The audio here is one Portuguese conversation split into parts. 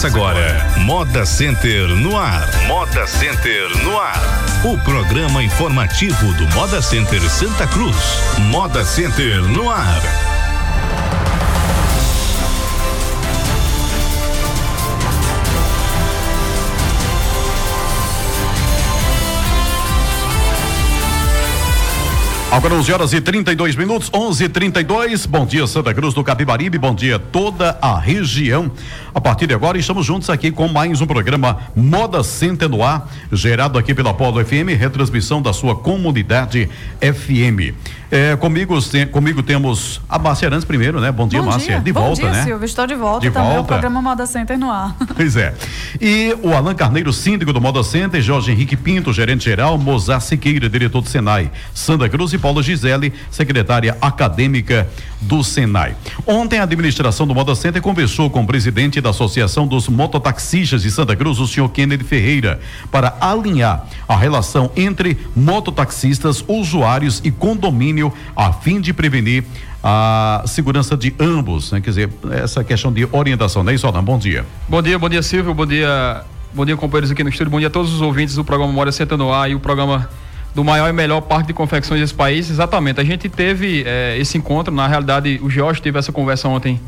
Começa agora, Moda Center no ar. Moda Center no ar. O programa informativo do Moda Center Santa Cruz. Moda Center no ar. Agora 11 horas e 32 minutos, 11 e 32 Bom dia, Santa Cruz do Capibaribe. Bom dia, toda a região. A partir de agora, estamos juntos aqui com mais um programa Moda Center gerado aqui pela Polo FM, retransmissão da sua comunidade FM. É, comigo, comigo temos a Márcia Arantes primeiro, né? Bom dia, Bom Márcia. Dia. De Bom volta, dia, né? Silvio. Estou de volta. De também volta. o programa Moda Center no ar. Pois é. E o Alan Carneiro, síndico do Moda Center, Jorge Henrique Pinto, gerente geral, Mozart Siqueira, diretor do Senai, Santa Cruz e Paulo Gisele, secretária acadêmica do Senai. Ontem a administração do Moda Center conversou com o presidente da Associação dos Mototaxistas de Santa Cruz, o senhor Kennedy Ferreira, para alinhar a relação entre mototaxistas, usuários e a fim de prevenir a segurança de ambos, né? Quer dizer, essa questão de orientação, não é isso, Alan? Bom dia. Bom dia, bom dia, Silvio, bom dia, bom dia, companheiros aqui no estúdio, bom dia a todos os ouvintes do programa Memória Senta no Ar e o programa do maior e melhor parque de confecções desse país. Exatamente, a gente teve eh, esse encontro, na realidade, o Jorge teve essa conversa ontem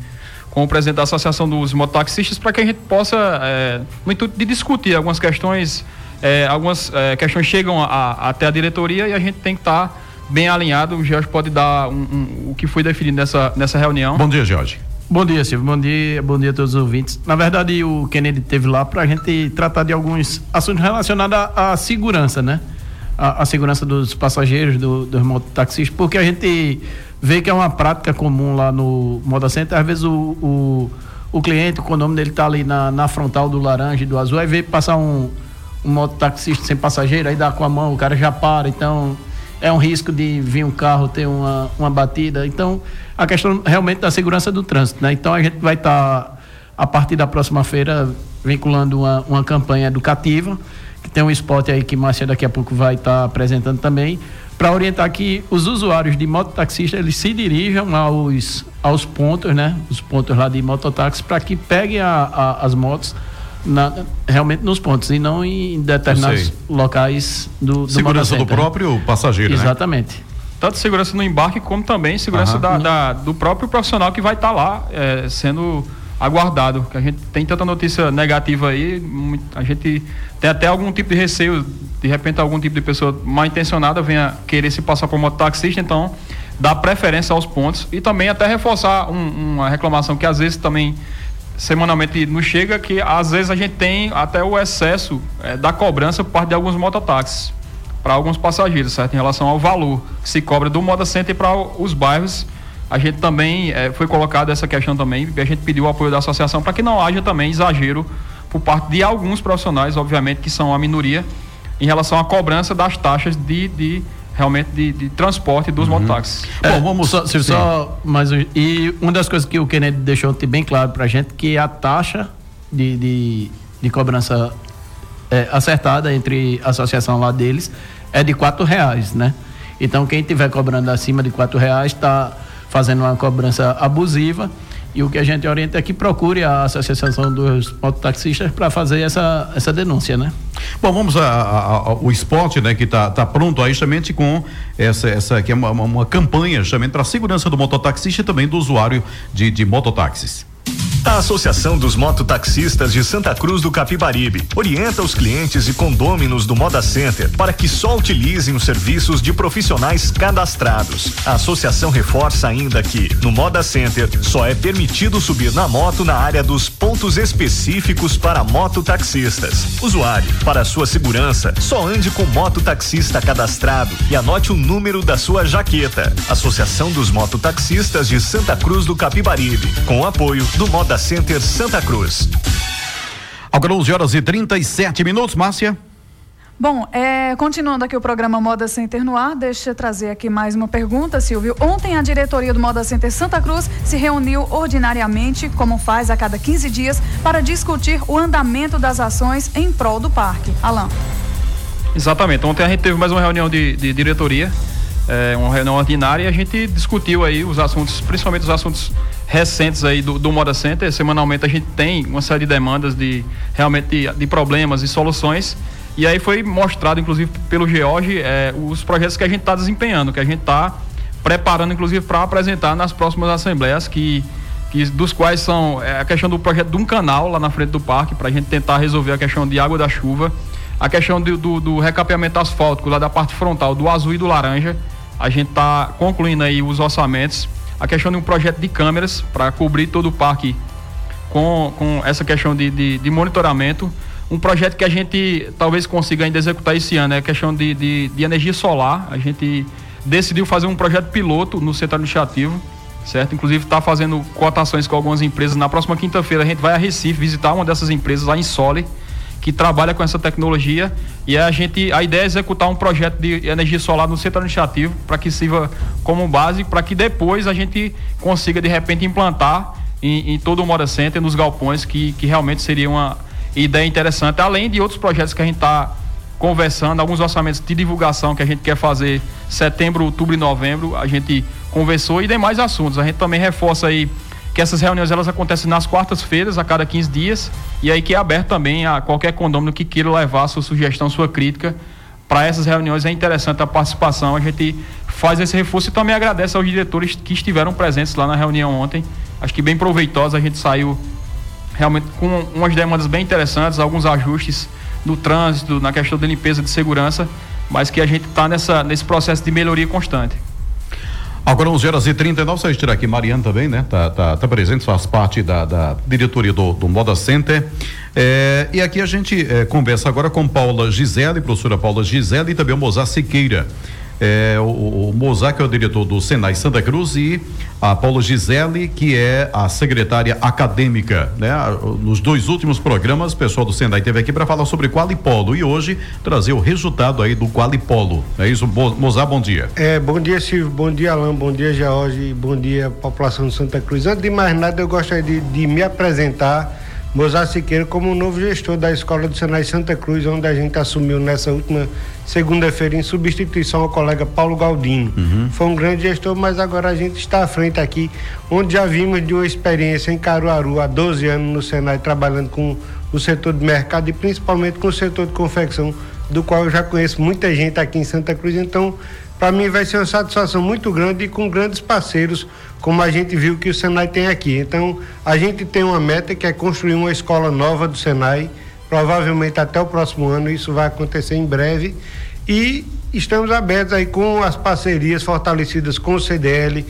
com o presidente da Associação dos Mototaxistas para que a gente possa, eh, no intuito de discutir algumas questões, eh, algumas eh, questões chegam a, a, até a diretoria e a gente tem que estar tá bem alinhado. O Jorge pode dar um, um, o que foi definido nessa, nessa reunião. Bom dia, Jorge. Bom dia, Silvio. Bom dia, bom dia a todos os ouvintes. Na verdade, o Kennedy teve lá para a gente tratar de alguns assuntos relacionados à, à segurança, né? A, a, segurança dos passageiros, do, dos mototaxistas, porque a gente vê que é uma prática comum lá no Moda Center. Às vezes o, o, o cliente, o condomínio dele está ali na, na frontal do laranja e do azul, aí vê passar um, um mototaxista sem passageiro, aí dá com a mão, o cara já para, então é um risco de vir um carro ter uma, uma batida. Então, a questão realmente da segurança do trânsito, né? Então, a gente vai estar, tá, a partir da próxima feira, vinculando uma, uma campanha educativa, que tem um spot aí que Márcia daqui a pouco vai estar tá apresentando também, para orientar que os usuários de mototaxista eles se dirijam aos, aos pontos, né? Os pontos lá de mototáxi, para que peguem a, a, as motos na, realmente nos pontos e não em determinados locais do, do segurança do próprio passageiro, Exatamente. Né? Tanto segurança no embarque como também segurança da, da, do próprio profissional que vai estar tá lá é, sendo aguardado. Que a gente tem tanta notícia negativa aí, a gente tem até algum tipo de receio, de repente algum tipo de pessoa mal intencionada venha querer se passar por mototaxista, então dá preferência aos pontos e também até reforçar um, uma reclamação que às vezes também semanalmente nos chega que às vezes a gente tem até o excesso é, da cobrança por parte de alguns mototáxis para alguns passageiros, certo? Em relação ao valor que se cobra do Moda Center para os bairros. A gente também é, foi colocado essa questão também, a gente pediu o apoio da associação para que não haja também exagero por parte de alguns profissionais, obviamente, que são a minoria, em relação à cobrança das taxas de, de realmente de, de, transporte dos uhum. mototáxis. É, Bom, vamos só, só mais um, e uma das coisas que o Kennedy deixou bem claro para a gente que a taxa de, de, de cobrança é, acertada entre a associação lá deles é de quatro reais, né? Então quem estiver cobrando acima de quatro reais está fazendo uma cobrança abusiva e o que a gente orienta é que procure a Associação dos Mototaxistas para fazer essa, essa denúncia, né? Bom, vamos ao esporte, né, que está tá pronto aí justamente com essa, essa que é uma, uma campanha justamente para a segurança do mototaxista e também do usuário de, de mototáxis. A Associação dos Mototaxistas de Santa Cruz do Capibaribe orienta os clientes e condôminos do Moda Center para que só utilizem os serviços de profissionais cadastrados. A associação reforça ainda que, no Moda Center, só é permitido subir na moto na área dos pontos específicos para mototaxistas. Usuário, para sua segurança, só ande com mototaxista cadastrado e anote o número da sua jaqueta. Associação dos Mototaxistas de Santa Cruz do Capibaribe, com o apoio do Moda Center Santa Cruz. Agora 11 horas e 37 minutos, Márcia. Bom, é, continuando aqui o programa Moda Center no ar, deixa eu trazer aqui mais uma pergunta, Silvio. Ontem a diretoria do Moda Center Santa Cruz se reuniu ordinariamente, como faz a cada 15 dias, para discutir o andamento das ações em prol do parque. Alain. Exatamente. Ontem a gente teve mais uma reunião de, de diretoria é, uma reunião ordinária e a gente discutiu aí os assuntos, principalmente os assuntos recentes aí do, do Moda Center. Semanalmente a gente tem uma série de demandas de realmente de, de problemas e soluções. E aí foi mostrado, inclusive, pelo George, é, os projetos que a gente está desempenhando, que a gente está preparando, inclusive, para apresentar nas próximas assembleias, que, que dos quais são é, a questão do projeto de um canal lá na frente do parque, para a gente tentar resolver a questão de água da chuva, a questão do, do, do recapeamento asfáltico lá da parte frontal, do azul e do laranja, a gente está concluindo aí os orçamentos. A questão de um projeto de câmeras para cobrir todo o parque com, com essa questão de, de, de, monitoramento. Um projeto que a gente talvez consiga ainda executar esse ano é a questão de, de, de energia solar. A gente decidiu fazer um projeto piloto no setor administrativo, certo? Inclusive está fazendo cotações com algumas empresas. Na próxima quinta-feira a gente vai a Recife visitar uma dessas empresas, a Insole, que trabalha com essa tecnologia e a gente a ideia é executar um projeto de energia solar no setor administrativo para que sirva como base para que depois a gente consiga de repente implantar em, em todo o Moda Center nos galpões que, que realmente seria uma ideia interessante além de outros projetos que a gente está conversando alguns orçamentos de divulgação que a gente quer fazer setembro outubro e novembro a gente conversou e demais assuntos. A gente também reforça aí que essas reuniões elas acontecem nas quartas-feiras, a cada 15 dias, e aí que é aberto também a qualquer condomínio que queira levar sua sugestão, sua crítica. Para essas reuniões é interessante a participação, a gente faz esse reforço e também agradece aos diretores que estiveram presentes lá na reunião ontem. Acho que bem proveitosa, a gente saiu realmente com umas demandas bem interessantes, alguns ajustes no trânsito, na questão de limpeza de segurança, mas que a gente está nesse processo de melhoria constante. Agora 11 horas e 39, só tirar aqui Mariana também, né? Tá, tá, tá presente, faz parte da, da diretoria do, do Moda Center. É, e aqui a gente é, conversa agora com Paula Gisele, professora Paula Gisele e também o Mozart Siqueira é, o, o Mozart, que é o diretor do Senai Santa Cruz, e a Paula Gisele, que é a secretária acadêmica. Né? Nos dois últimos programas, o pessoal do Senai esteve aqui para falar sobre Qualipolo e hoje trazer o resultado aí do Qualipolo. É isso, Mozart, bom dia. É, bom dia, Silvio, bom dia, Alain, bom dia, George, bom dia, população de Santa Cruz. Antes de mais nada, eu gostaria de, de me apresentar Mozart Siqueira como novo gestor da Escola do Senai Santa Cruz, onde a gente assumiu nessa última segunda-feira em substituição ao colega Paulo Galdino. Uhum. Foi um grande gestor, mas agora a gente está à frente aqui, onde já vimos de uma experiência em Caruaru há 12 anos no Senai, trabalhando com o setor de mercado e principalmente com o setor de confecção, do qual eu já conheço muita gente aqui em Santa Cruz. Então, para mim vai ser uma satisfação muito grande e com grandes parceiros, como a gente viu que o Senai tem aqui. Então, a gente tem uma meta que é construir uma escola nova do Senai, provavelmente até o próximo ano, isso vai acontecer em breve. E estamos abertos aí com as parcerias fortalecidas com o CDL,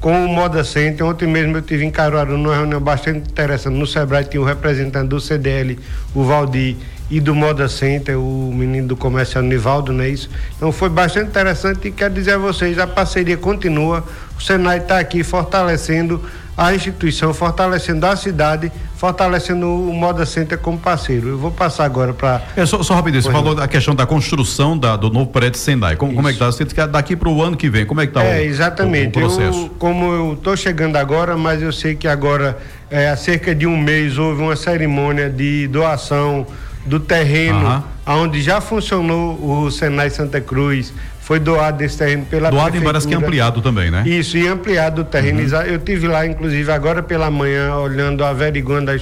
com o Moda Center. Ontem mesmo eu tive em Caruaru numa reunião bastante interessante. No Sebrae tinha o representante do CDL, o Valdir e do Moda Center, o menino do comércio Nivaldo, não é isso? Então foi bastante interessante e quero dizer a vocês, a parceria continua, o Senai está aqui fortalecendo a instituição, fortalecendo a cidade, fortalecendo o Moda Center como parceiro. Eu vou passar agora para. É, só, só rapidinho, você falou da questão da construção da, do novo prédio Senai. Como, como é que está? Você daqui para o ano que vem, como é que está é, o, exatamente. O, o processo? Eu, como eu estou chegando agora, mas eu sei que agora, é, há cerca de um mês, houve uma cerimônia de doação do terreno uhum. onde já funcionou o Senai Santa Cruz, foi doado esse terreno pela doado prefeitura. Doado que ampliado também, né? Isso, e ampliado o terreno. Uhum. Eu tive lá, inclusive, agora pela manhã, olhando, averiguando,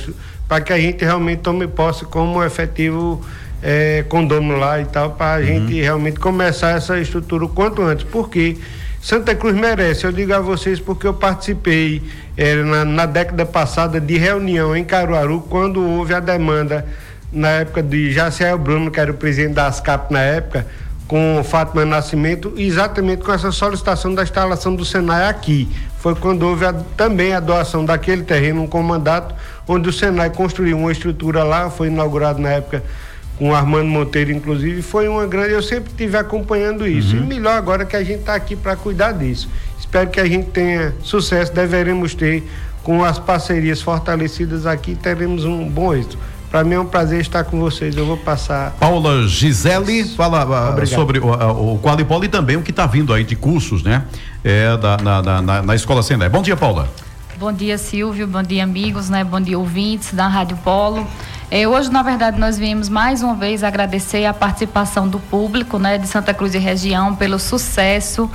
para que a gente realmente tome posse como efetivo é, condomínio lá e tal, para a uhum. gente realmente começar essa estrutura o quanto antes. Porque Santa Cruz merece, eu digo a vocês porque eu participei é, na, na década passada de reunião em Caruaru, quando houve a demanda na época de Jaciel Bruno, que era o presidente da ASCAP na época, com o Fátima Nascimento, exatamente com essa solicitação da instalação do Senai aqui. Foi quando houve a, também a doação daquele terreno, um comandato, onde o Senai construiu uma estrutura lá, foi inaugurado na época com o Armando Monteiro, inclusive, foi uma grande. Eu sempre estive acompanhando isso. Uhum. E melhor agora que a gente está aqui para cuidar disso. Espero que a gente tenha sucesso, deveremos ter com as parcerias fortalecidas aqui, teremos um bom êxito. Para mim é um prazer estar com vocês. Eu vou passar. Paula Gisele, fala uh, sobre o, uh, o Qualipolo e também o que está vindo aí de cursos, né? É, da, na, na, na Escola Senai. Bom dia, Paula. Bom dia, Silvio. Bom dia, amigos, né? Bom dia, ouvintes da Rádio Polo. É, hoje, na verdade, nós viemos mais uma vez agradecer a participação do público né, de Santa Cruz e região pelo sucesso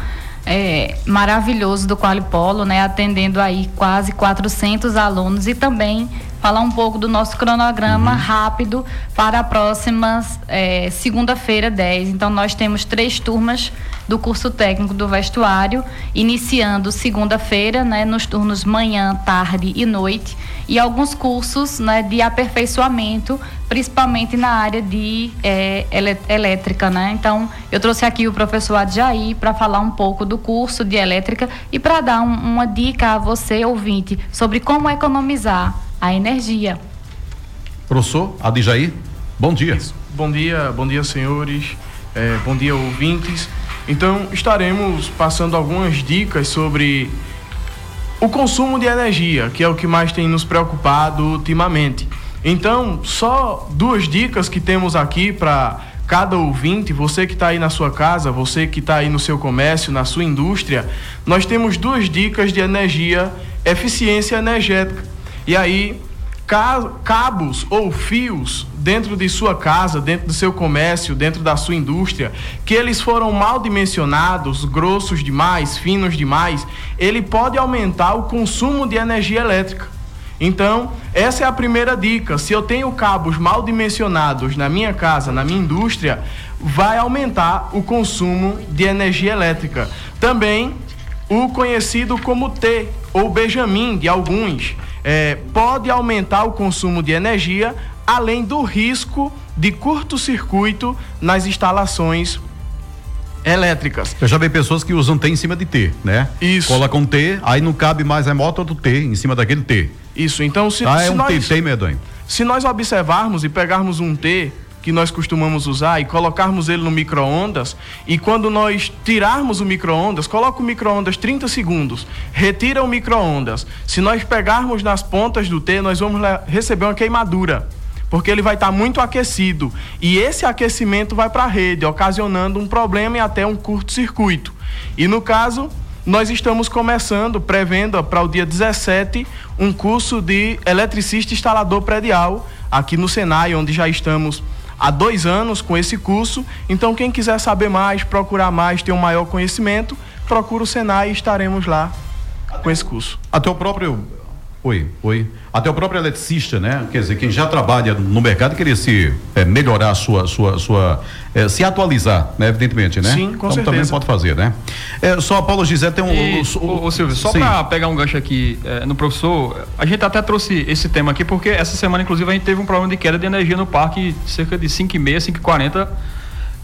é, maravilhoso do Qualipolo, né, atendendo aí quase 400 alunos e também falar um pouco do nosso cronograma uhum. rápido para a próxima é, segunda-feira, 10. Então, nós temos três turmas do curso técnico do vestuário, iniciando segunda-feira, né, nos turnos manhã, tarde e noite, e alguns cursos né, de aperfeiçoamento, principalmente na área de é, elétrica. Né? Então, eu trouxe aqui o professor Adjaí para falar um pouco do curso de elétrica e para dar um, uma dica a você, ouvinte, sobre como economizar a energia. Professor Adjaí, bom dia. Bom dia, bom dia, senhores. É, bom dia, ouvintes. Então, estaremos passando algumas dicas sobre o consumo de energia, que é o que mais tem nos preocupado ultimamente. Então, só duas dicas que temos aqui para cada ouvinte, você que está aí na sua casa, você que está aí no seu comércio, na sua indústria, nós temos duas dicas de energia, eficiência energética. E aí, cabos ou fios dentro de sua casa, dentro do seu comércio, dentro da sua indústria, que eles foram mal dimensionados, grossos demais, finos demais, ele pode aumentar o consumo de energia elétrica. Então, essa é a primeira dica. Se eu tenho cabos mal dimensionados na minha casa, na minha indústria, vai aumentar o consumo de energia elétrica. Também o conhecido como T ou Benjamin de alguns é, pode aumentar o consumo de energia, além do risco de curto-circuito nas instalações elétricas. Eu já vi pessoas que usam T em cima de T, né? Isso. Colocam T, aí não cabe mais a moto do T em cima daquele T. Isso. Então se, ah, é se um nós, T, medonho. Se nós observarmos e pegarmos um T que nós costumamos usar e colocarmos ele no micro-ondas e quando nós tirarmos o micro-ondas, coloca o micro-ondas 30 segundos, retira o micro-ondas. Se nós pegarmos nas pontas do T, nós vamos receber uma queimadura porque ele vai estar muito aquecido e esse aquecimento vai para a rede, ocasionando um problema e até um curto-circuito. E no caso, nós estamos começando, prevendo para o dia 17, um curso de eletricista instalador predial aqui no Senai, onde já estamos há dois anos com esse curso. Então, quem quiser saber mais, procurar mais, ter um maior conhecimento, procura o Senai e estaremos lá com esse curso. Até o próprio Oi, oi. Até o próprio eletricista, né? Quer dizer, quem já trabalha no mercado queria se é, melhorar a sua, sua, sua é, se atualizar, né? Evidentemente, né? Sim, com então, certeza. também pode fazer, né? É, só Paulo Gisele tem um. E, o, o, o, Silvio, só para pegar um gancho aqui é, no professor, a gente até trouxe esse tema aqui porque essa semana, inclusive, a gente teve um problema de queda de energia no parque, cerca de 5 e meia, 5 e 40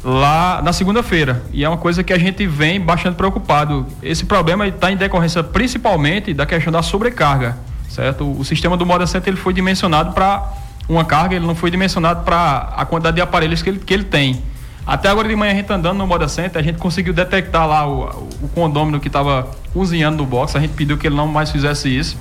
lá na segunda-feira. E é uma coisa que a gente vem bastante preocupado. Esse problema está em decorrência principalmente da questão da sobrecarga certo? O sistema do Moda Center ele foi dimensionado para uma carga, ele não foi dimensionado para a quantidade de aparelhos que ele, que ele tem. Até agora de manhã a gente andando no Moda Center, a gente conseguiu detectar lá o, o condômino que estava cozinhando no box, a gente pediu que ele não mais fizesse isso.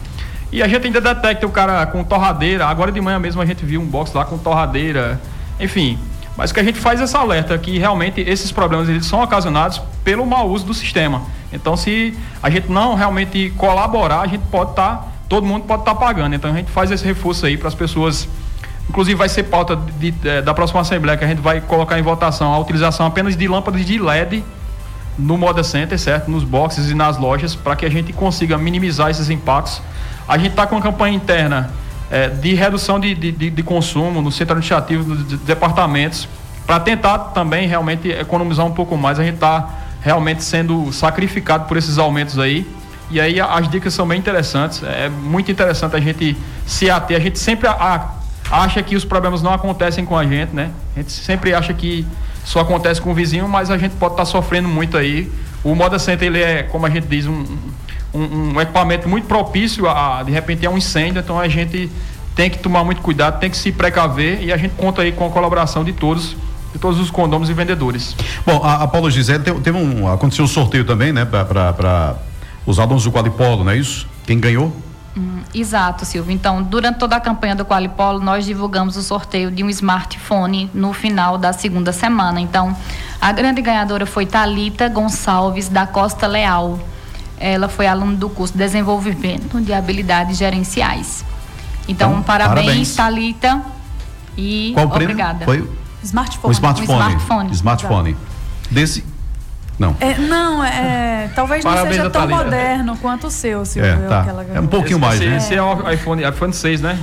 E a gente ainda detecta o cara com torradeira, agora de manhã mesmo a gente viu um box lá com torradeira, enfim. Mas que a gente faz essa alerta que realmente esses problemas eles são ocasionados pelo mau uso do sistema. Então se a gente não realmente colaborar, a gente pode estar tá todo mundo pode estar tá pagando. Então a gente faz esse reforço aí para as pessoas. Inclusive vai ser pauta de, de, da próxima Assembleia que a gente vai colocar em votação a utilização apenas de lâmpadas de LED no Moda Center, certo? Nos boxes e nas lojas, para que a gente consiga minimizar esses impactos. A gente está com uma campanha interna é, de redução de, de, de, consumo no centro administrativo dos departamentos, para tentar também realmente economizar um pouco mais. A gente está realmente sendo sacrificado por esses aumentos aí. E aí as dicas são bem interessantes. É muito interessante a gente se ater. A gente sempre a, acha que os problemas não acontecem com a gente, né? A gente sempre acha que só acontece com o vizinho, mas a gente pode estar tá sofrendo muito aí. O Moda Center, ele é, como a gente diz, um, um, um equipamento muito propício a, de repente, a um incêndio. Então a gente tem que tomar muito cuidado, tem que se precaver e a gente conta aí com a colaboração de todos de todos os condôminos e vendedores. Bom, a, a Paulo Gisele teve um aconteceu um sorteio também, né, para os alunos do Qualipolo, não é isso? Quem ganhou? Hum, exato, Silvio. Então, durante toda a campanha do Qualipolo, nós divulgamos o sorteio de um smartphone no final da segunda semana. Então, a grande ganhadora foi Talita Gonçalves da Costa Leal. Ela foi aluna do curso de Desenvolvimento de Habilidades Gerenciais. Então, então parabéns, parabéns, Talita. E Qual o prêmio? obrigada. Foi Smartphone. o smartphone. Um smartphone. Smartphone. Desse. Não. É, não, é, talvez não Parabéns, seja tão moderno quanto o seu, Silvio. É, tá. É um pouquinho esse, mais, esse, né? esse é o iPhone, iPhone 6, né?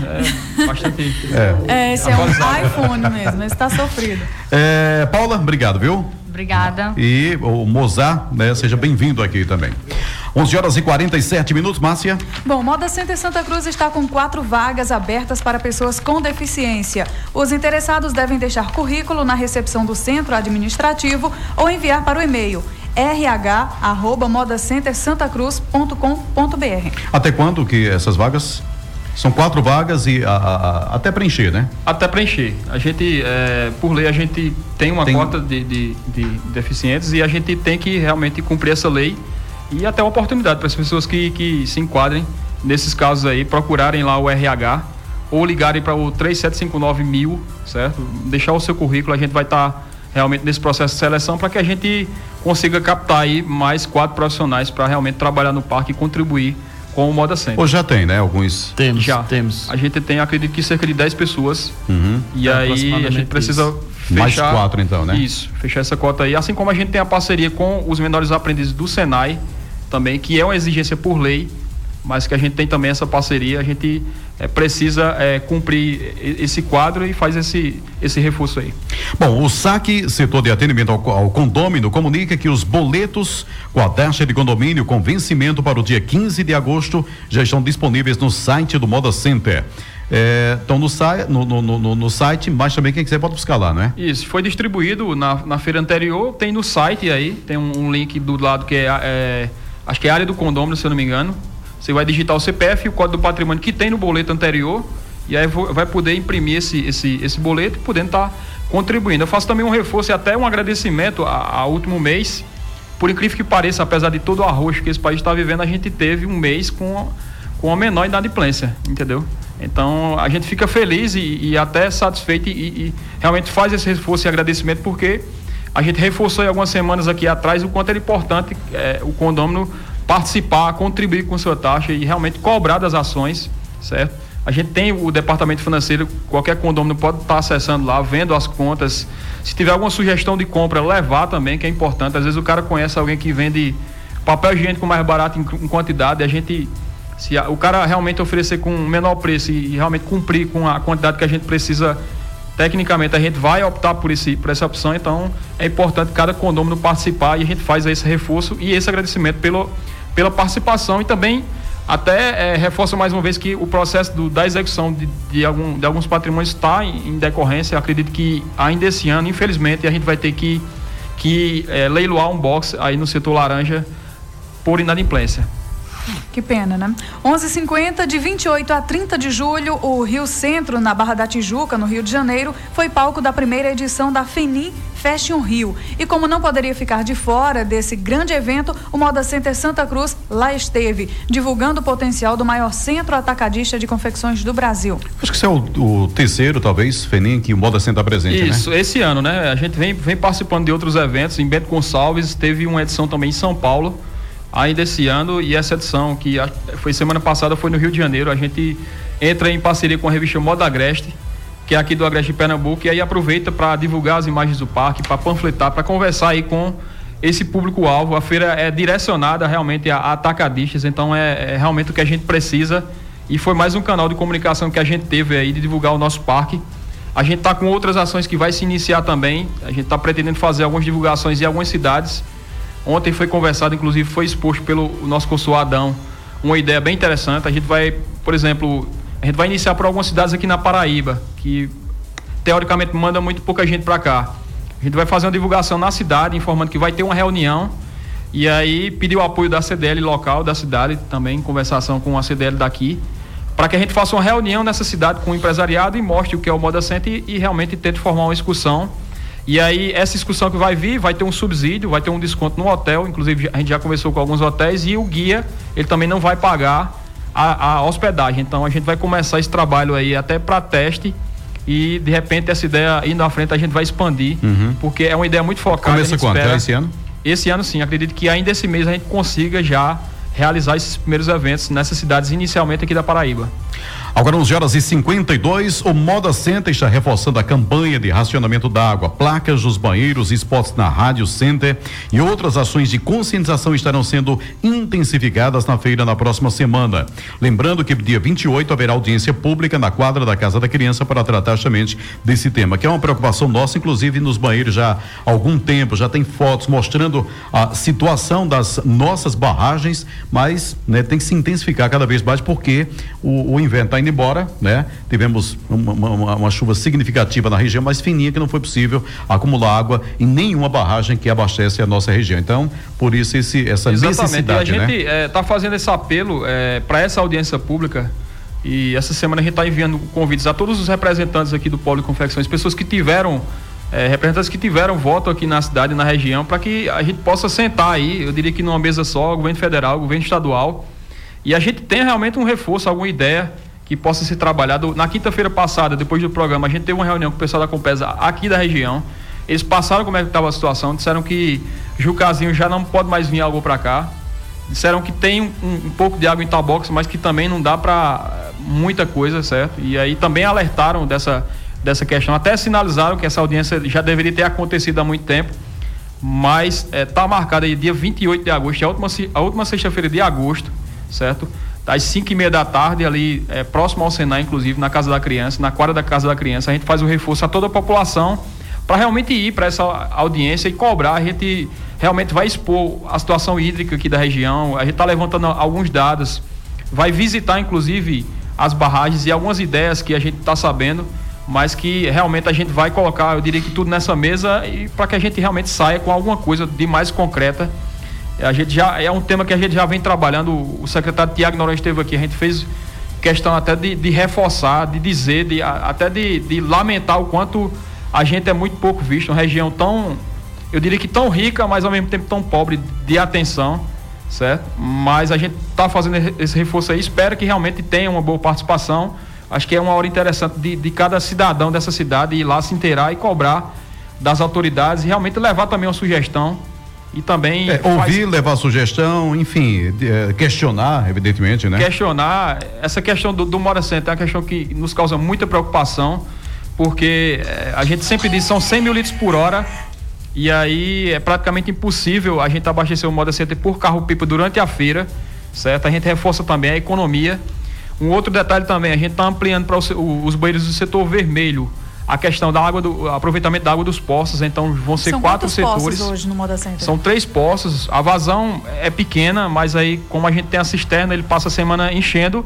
É bastante. É. É, esse é um iPhone mesmo, esse tá sofrido. É, Paula, obrigado, viu? Obrigada. E o Mozart, né? Seja bem-vindo aqui também. 11 horas e 47 minutos, Márcia. Bom, Moda Center Santa Cruz está com quatro vagas abertas para pessoas com deficiência. Os interessados devem deixar currículo na recepção do centro administrativo ou enviar para o e-mail rh@modacentersantacruz.com.br. Até quando que essas vagas? São quatro vagas e a- a- até preencher, né? Até preencher. A gente, é, por lei, a gente tem uma Tem- cota de, de, de deficientes e a gente tem que realmente cumprir essa lei e até uma oportunidade para as pessoas que, que se enquadrem nesses casos aí, procurarem lá o RH ou ligarem para o 3759 mil, certo? Deixar o seu currículo, a gente vai estar realmente nesse processo de seleção para que a gente consiga captar aí mais quatro profissionais para realmente trabalhar no parque e contribuir com o Moda Center. Ou já tem, né? Alguns. Temos, Já. temos. A gente tem, acredito que cerca de 10 pessoas. Uhum. E É, aí a gente precisa fechar. Mais quatro, então, né? Isso, fechar essa cota aí. Assim como a gente tem a parceria com os menores aprendizes do Senai, também, que é uma exigência por lei, mas que a gente tem também essa parceria, a gente eh, precisa eh, cumprir esse quadro e faz esse, esse reforço aí. Bom, o SAC, setor de atendimento ao, ao condômino, comunica que os boletos com a taxa de condomínio com vencimento para o dia 15 de agosto já estão disponíveis no site do Moda Center. Estão no, sai- no, no, no, no site, mas também quem quiser pode buscar lá, não é? Isso, foi distribuído na, na feira anterior, tem no site aí, tem um, um link do lado que é, é, acho que é a área do condômino, se eu não me engano. Você vai digitar o CPF e o código do patrimônio que tem no boleto anterior, e aí vai poder imprimir esse, esse, esse boleto e podendo estar contribuindo. Eu faço também um reforço e até um agradecimento ao último mês. Por incrível que pareça, apesar de todo o arroz que esse país está vivendo, a gente teve um mês com, com a menor inadimplência, entendeu? Então a gente fica feliz e, e até satisfeito e, e realmente faz esse reforço e agradecimento porque a gente reforçou em algumas semanas aqui atrás o quanto era importante eh, o condômino participar, contribuir com sua taxa e realmente cobrar das ações, certo? A gente tem o departamento financeiro, qualquer condômino pode estar acessando lá, vendo as contas. Se tiver alguma sugestão de compra, levar também, que é importante. Às vezes o cara conhece alguém que vende papel higiênico mais barato em, quantidade, a gente se o cara realmente oferecer com menor preço e, realmente cumprir com a quantidade que a gente precisa tecnicamente a gente vai optar por, esse, por essa opção, então é importante cada condômino participar e a gente faz esse reforço e esse agradecimento pelo, pela participação e também até eh, reforça mais uma vez que o processo do- da execução de, de, algum, de alguns patrimônios está em, em decorrência, Eu acredito que ainda esse ano, infelizmente, a gente vai ter que, que eh, leiloar um box aí no setor laranja por inadimplência. Que pena, né? 11:50 de 28 a 30 de julho, o Rio Centro, na Barra da Tijuca, no Rio de Janeiro, foi palco da primeira edição da FENI Fashion Rio. E como não poderia ficar de fora desse grande evento, o Moda Center Santa Cruz lá esteve, divulgando o potencial do maior centro atacadista de confecções do Brasil. Acho que esse é o, o terceiro, talvez, Fenim, que o Moda Center está presente, Isso, né? esse ano, né? A gente vem, vem participando de outros eventos. Em Bento Gonçalves teve uma edição também em São Paulo, ainda esse ano, e essa edição, que foi semana passada, foi no Rio de Janeiro. A gente entra em parceria com a revista Moda Agreste, que é aqui do Agreste Pernambuco, e aí aproveita para divulgar as imagens do parque, para panfletar, para conversar aí com esse público-alvo. A feira é direcionada realmente a, a atacadistas, então é, é realmente o que a gente precisa. E foi mais um canal de comunicação que a gente teve aí de divulgar o nosso parque. A gente está com outras ações que vai se iniciar também. A gente está pretendendo fazer algumas divulgações em algumas cidades. Ontem foi conversado, inclusive foi exposto pelo nosso consul Adão, uma ideia bem interessante. A gente vai, por exemplo, a gente vai iniciar por algumas cidades aqui na Paraíba, que teoricamente manda muito pouca gente para cá. A gente vai fazer uma divulgação na cidade, informando que vai ter uma reunião e aí pedir o apoio da CDL local da cidade, também em conversação com a CDL daqui, para que a gente faça uma reunião nessa cidade com o empresariado e mostre o que é o Moda Center e, e realmente tente formar uma excursão. E aí, essa excursão que vai vir, vai ter um subsídio, vai ter um desconto no hotel, inclusive a gente já conversou com alguns hotéis, e o guia, ele também não vai pagar a, a hospedagem. Então a gente vai começar esse trabalho aí até para teste e de repente essa ideia indo à frente a gente vai expandir, porque é uma ideia muito focada. Começa quando? espera- É esse ano? esse ano sim, acredito que ainda esse mês a gente consiga já realizar esses primeiros eventos nessas cidades inicialmente aqui da Paraíba. Agora 11 horas e 52, o Moda Center está reforçando a campanha de racionamento d'água, placas dos banheiros, spots na Rádio Center e outras ações de conscientização estarão sendo intensificadas na feira na próxima semana. Lembrando que dia 28 haverá audiência pública na quadra da Casa da Criança para tratar justamente desse tema, que é uma preocupação nossa, inclusive nos banheiros já há algum tempo, já tem fotos mostrando a situação das nossas barragens, mas né, tem que se intensificar cada vez mais porque o, o inverno está indo embora, né? Tivemos uma, uma, uma, chuva significativa na região, mas fininha que não foi possível acumular água em nenhuma barragem que abastece a nossa região. Então, por isso esse, essa Exatamente. necessidade, e a gente está né? é, tá fazendo esse apelo é, para essa audiência pública e essa semana a gente está enviando convites a todos os representantes aqui do Polo de Confecções, pessoas que tiveram é, representantes que tiveram voto aqui na cidade, na região, para que a gente possa sentar aí, eu diria que numa mesa só, governo federal, governo estadual, e a gente tem realmente um reforço, alguma ideia que possa ser trabalhado. Na quinta-feira passada, depois do programa, a gente teve uma reunião com o pessoal da Compesa aqui da região. Eles passaram como é que estava a situação, disseram que Jucazinho já não pode mais vir água para cá. Disseram que tem um, um, pouco de água em Tabox, mas que também não dá para eh, muita coisa, certo? E aí também alertaram dessa, dessa questão. Até sinalizaram que essa audiência já deveria ter acontecido há muito tempo, mas está eh, é, marcada aí dia 28 de agosto, a última, a última sexta-feira de agosto, certo? Às 5 e meia da tarde, ali é, próximo ao Senai, inclusive, na Casa da Criança, na quadra da Casa da Criança, a gente faz o reforço a toda a população para realmente ir para essa audiência e cobrar. A gente realmente vai expor a situação hídrica aqui da região, a gente está levantando alguns dados, vai visitar, inclusive, as barragens e algumas ideias que a gente está sabendo, mas que realmente a gente vai colocar, eu diria que tudo nessa mesa e para que a gente realmente saia com alguma coisa de mais concreta a gente já é um tema que a gente já vem trabalhando. O secretário Tiago Noronha esteve aqui, a gente fez questão até de, de reforçar, de dizer, de, até de, de, lamentar o quanto a gente é muito pouco visto, uma região tão, eu diria que tão rica, mas ao mesmo tempo tão pobre de atenção, certo? Mas a gente está fazendo esse reforço aí, espero que realmente tenha uma boa participação. Acho que é uma hora interessante de, de cada cidadão dessa cidade ir lá se inteirar e cobrar das autoridades e realmente levar também uma sugestão e também é, ouvir, faz... levar sugestão, enfim, é, questionar, evidentemente, né? Questionar, essa questão do, do Mora Center é uma questão que nos causa muita preocupação, porque é, a gente sempre diz são 100 mil litros por hora e aí é praticamente impossível a gente abastecer o Moda Center por carro-pipa durante a feira, certo? A gente reforça também a economia. Um outro detalhe também, a gente está ampliando para os banheiros do setor vermelho a questão da água do aproveitamento da água dos poços, então vão ser São quatro setores. hoje no Moda Center? São três poços. A vazão é pequena, mas aí como a gente tem a cisterna, ele passa a semana enchendo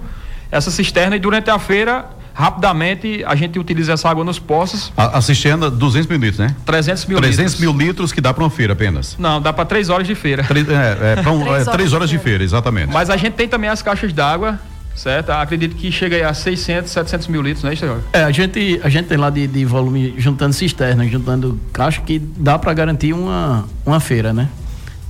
essa cisterna e durante a feira rapidamente a gente utiliza essa água nos poços. A, a cisterna 200 mil litros, né? 300 mil 300 litros. mil litros que dá para uma feira apenas. Não, dá para três horas de feira. Três, é, é, pra um, três, é, horas, três horas de, feira. de feira, exatamente. Mas a gente tem também as caixas d'água certo? Acredito que chega a 600, 700 mil litros, né, Jorge? É, a gente, a gente tem lá de, de volume, juntando cisterna, juntando caixa, que dá para garantir uma, uma feira, né?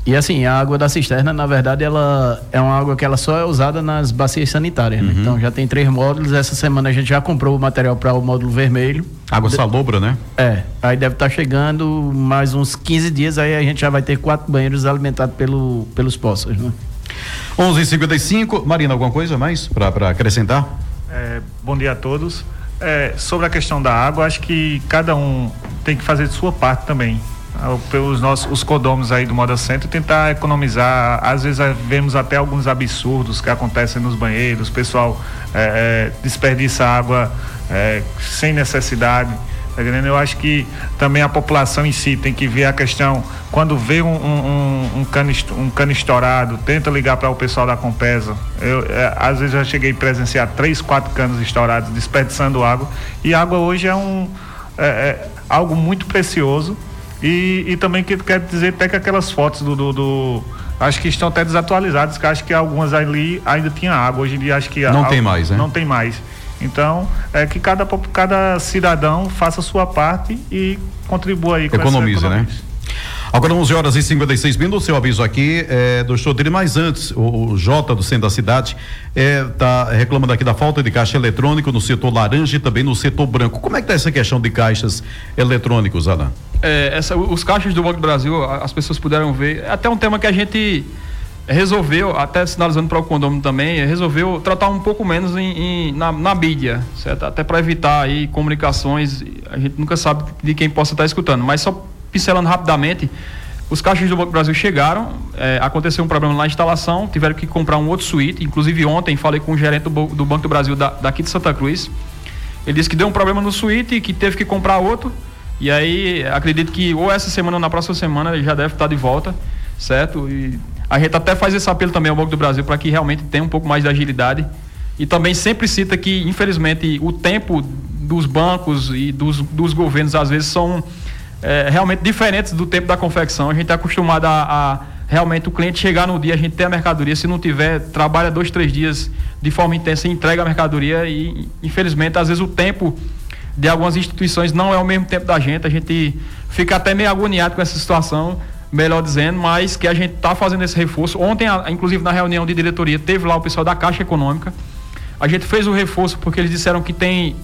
E assim, a água da cisterna, na verdade, ela é uma água que ela só é usada nas bacias sanitárias, né? uhum. né? Então já tem três módulos. Essa semana a gente já comprou o material para o módulo vermelho. Água de... salobra, né? É. Aí deve estar tá chegando mais uns 15 dias, aí a gente já vai ter quatro banheiros alimentados pelo, pelos poços, né? 11:55 Marina, alguma coisa mais para acrescentar? É, bom dia a todos. É, sobre a questão da água, acho que cada um tem que fazer de sua parte também. Pelos nossos os codôminos aí do Moda Centro, tentar economizar. Às vezes é, vemos até alguns absurdos que acontecem nos banheiros, o pessoal é, é desperdiça água é, sem necessidade. Tá Eu acho que também a população em si tem que ver a questão, quando vê um, um, um, cano, um cano estourado, tenta ligar para o pessoal da Compesa. Eu, é, às vezes já cheguei a presenciar três, quatro canos estourados, desperdiçando água. E água hoje é um é, é algo muito precioso. E, e também que quer dizer até que aquelas fotos do, do, do acho que estão até desatualizadas, que acho que algumas ali ainda tinha água. Hoje em dia acho que não tem mais, né? Não tem mais. Então, é que cada, cada cidadão faça a sua parte e contribua aí com Economize, né? Agora 11 horas e 56 minutos, seu aviso aqui é, do show dele, mas antes, o, o Jota do centro da cidade está é, reclamando aqui da falta de caixa eletrônico no setor laranja e também no setor branco. Como é que está essa questão de caixas eletrônicos, Alan? É, essa, os caixas do Banco do Brasil, as pessoas puderam ver, é até um tema que a gente resolveu, até sinalizando para o condomínio também, resolveu tratar um pouco menos em, em na, na mídia, certo? Até para evitar aí comunicações, a gente nunca sabe de quem possa estar escutando, mas só pincelando rapidamente, os caixas do Banco do Brasil chegaram, é, aconteceu um problema na instalação, tiveram que comprar um outro suíte, inclusive ontem falei com o gerente do, do Banco do Brasil da, daqui de Santa Cruz, ele disse que deu um problema no suíte e que teve que comprar outro, e aí acredito que ou essa semana ou na próxima semana ele já deve estar de volta, certo? E a gente até faz esse apelo também ao Banco do Brasil para que realmente tenha um pouco mais de agilidade. E também sempre cita que, infelizmente, o tempo dos bancos e dos, dos governos às vezes são é, realmente diferentes do tempo da confecção. A gente é acostumado a, a, realmente o cliente chegar no dia, a gente ter a mercadoria, se não tiver, trabalha dois, três dias de forma intensa e entrega a mercadoria e, infelizmente, às vezes o tempo de algumas instituições não é o mesmo tempo da gente. A gente fica até meio agoniado com essa situação, melhor dizendo, mas que a gente está fazendo esse reforço. Ontem, inclusive na reunião de diretoria, teve lá o pessoal da Caixa Econômica. A gente fez o reforço porque eles disseram que tem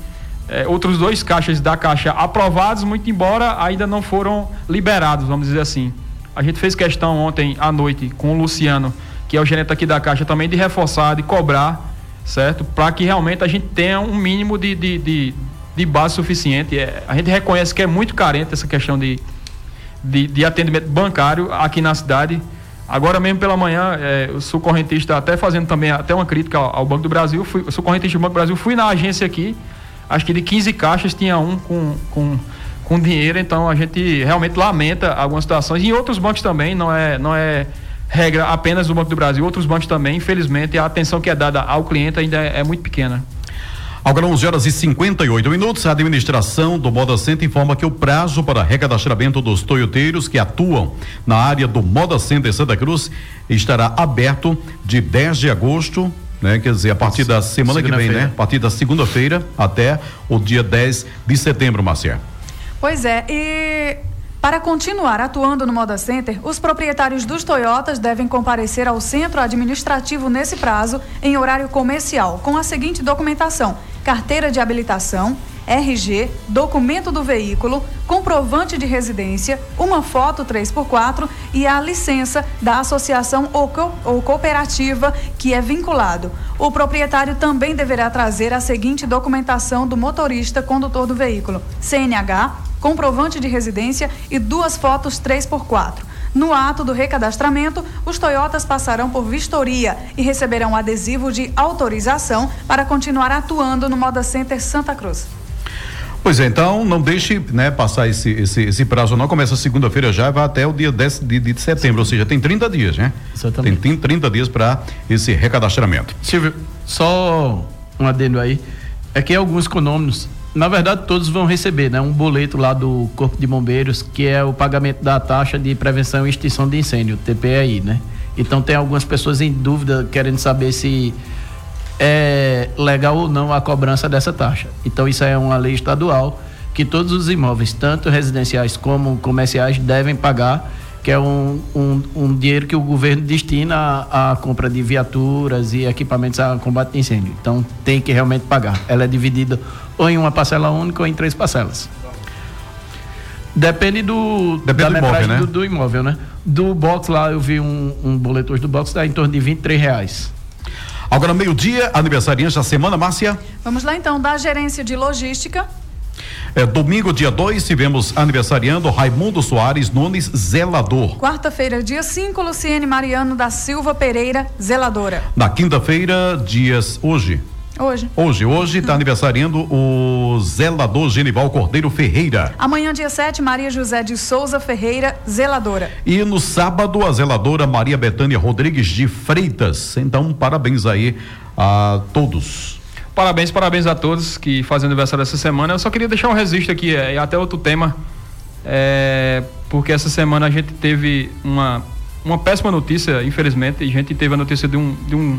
é, outros dois caixas da Caixa aprovados, muito embora ainda não foram liberados, vamos dizer assim. A gente fez questão ontem à noite com o Luciano, que é o gerente aqui da Caixa, também de reforçar, de cobrar, certo? Para que realmente a gente tenha um mínimo de, de, de de base suficiente. É, a gente reconhece que é muito carente essa questão de, de, de atendimento bancário aqui na cidade. Agora mesmo pela manhã, é, eu sou correntista, até fazendo também até uma crítica ao, ao Banco do Brasil. Fui, eu sou correntista do Banco do Brasil, fui na agência aqui, acho que de 15 caixas tinha um com, com, com dinheiro, então a gente realmente lamenta algumas situações. Em outros bancos também, não é, não é regra apenas do Banco do Brasil, outros bancos também, infelizmente, a atenção que é dada ao cliente ainda é, é muito pequena. Agora 11 horas e 58 minutos, a administração do Moda Center informa que o prazo para recadastramento dos toyoteiros que atuam na área do Moda Center Santa Cruz estará aberto de 10 de agosto né? Quer dizer, a partir da semana que vem, né? A partir da segunda-feira até o dia 10 de setembro, Marcia. Pois é, e para continuar atuando no Moda Center, os proprietários dos Toyotas devem comparecer ao centro administrativo nesse prazo, em horário comercial, com a seguinte documentação: carteira de habilitação, RG, documento do veículo, comprovante de residência, uma foto 3x4 e a licença da associação ou, co ou cooperativa que é vinculado. O proprietário também deverá trazer a seguinte documentação do motorista condutor do veículo: CNH, comprovante de residência e duas fotos 3x4. No ato do recadastramento, os Toyotas passarão por vistoria e receberão adesivo de autorização para continuar atuando no Moda Center Santa Cruz. Pois é, então não deixe né, passar esse, esse, esse prazo, não. Começa segunda-feira já, vai até o dia 10 de, de, setembro, ou seja, tem 30 dias, né? Exatamente. Tem, tem 30 dias para esse recadastramento. Silvio, só um adendo aí. É que alguns condomínios na verdade, todos vão receber né, um boleto lá do Corpo de Bombeiros, que é o pagamento da taxa de prevenção e extinção de incêndio, TPI, né? Então tem algumas pessoas em dúvida querendo saber se é legal ou não a cobrança dessa taxa. Então isso é uma lei estadual que todos os imóveis, tanto residenciais como comerciais, devem pagar, que é um, um, um dinheiro que o governo destina à, à compra de viaturas e equipamentos a combate de incêndio. Então tem que realmente pagar. Ela é dividida ou em uma parcela única ou em três parcelas. Depende do Depende da do imóvel, né? Do, do, imóvel, né? Do box lá eu vi um, um boleto hoje do box está em torno de 23 reais. Agora meio-dia, aniversariante da semana, Márcia. Vamos lá então, da gerência de logística. É, domingo, dia 2, tivemos aniversariando Raimundo Soares Nunes, zelador. Quarta-feira, dia 5, Luciene Mariano da Silva Pereira, zeladora. Na quinta-feira, dias hoje, Hoje. Hoje, hoje está aniversariando o zelador Genival Cordeiro Ferreira. Amanhã, dia 7, Maria José de Souza Ferreira, zeladora. E no sábado, a zeladora Maria Betânia Rodrigues de Freitas. Então, parabéns aí a todos. Parabéns, parabéns a todos que fazem aniversário essa semana. Eu só queria deixar um registro aqui, é, até outro tema, é, porque essa semana a gente teve uma, uma péssima notícia, infelizmente, a gente teve a notícia de um, de um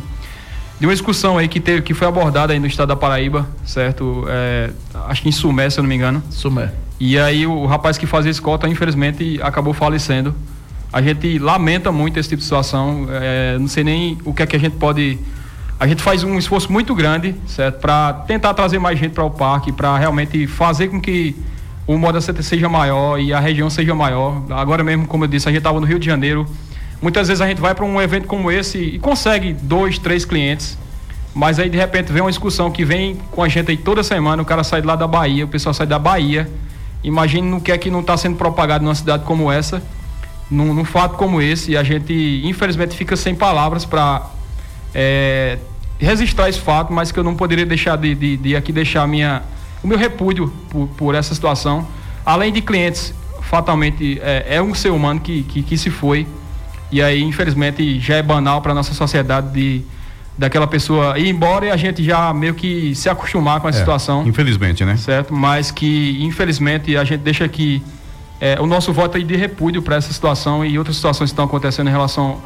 de uma excursão aí que, teve, que foi abordada aí no estado da Paraíba, certo? É, acho que em Sumé, se eu não me engano. Sumé. E aí o, o rapaz que fazia escolta, infelizmente, acabou falecendo. A gente lamenta muito esse tipo de situação. É, não sei nem o que é que a gente pode. A gente faz um esforço muito grande, certo? Para tentar trazer mais gente para o parque, para realmente fazer com que o Moda Center seja maior e a região seja maior. Agora mesmo, como eu disse, a gente estava no Rio de Janeiro Muitas vezes a gente vai para um evento como esse e consegue dois, três clientes, mas aí de repente vem uma excursão que vem com a gente aí toda semana, o cara sai de lá da Bahia, o pessoal sai da Bahia. Imagine no que é que não está sendo propagado numa cidade como essa, num, num, fato como esse, e a gente infelizmente fica sem palavras para é, registrar esse fato, mas que eu não poderia deixar de, de, de aqui deixar minha, o meu repúdio por, por, essa situação. Além de clientes, fatalmente é, é um ser humano que, que, que se foi e aí, infelizmente, já é banal para nossa sociedade de daquela pessoa ir embora e a gente já meio que se acostumar com a é, situação. Infelizmente, né? Certo, mas que infelizmente a gente deixa que é, o nosso voto aí de repúdio para essa situação e outras situações que estão acontecendo em relação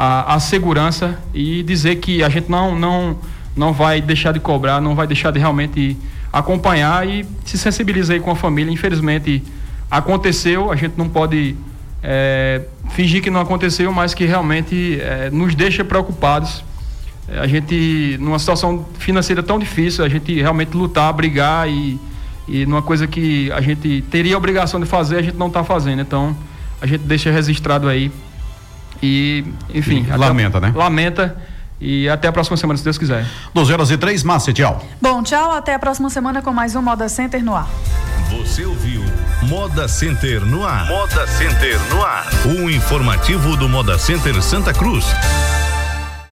à, à segurança e dizer que a gente não, não, não vai deixar de cobrar, não vai deixar de realmente acompanhar e se sensibilizar aí com a família. Infelizmente aconteceu, a gente não pode é, fingir que não aconteceu, mas que realmente é, nos deixa preocupados. É, a gente, numa situação financeira tão difícil, a gente realmente lutar, brigar e, e numa coisa que a gente teria a obrigação de fazer, a gente não está fazendo. Então, a gente deixa registrado aí. E, enfim. lamenta, né? Lamenta. E até a próxima semana, se Deus quiser. 12 horas e 3, Márcia, tchau. Bom, tchau. Até a próxima semana com mais um Moda Center no ar. Você ouviu Moda Center no ar. Moda Center no ar. Um informativo do Moda Center Santa Cruz.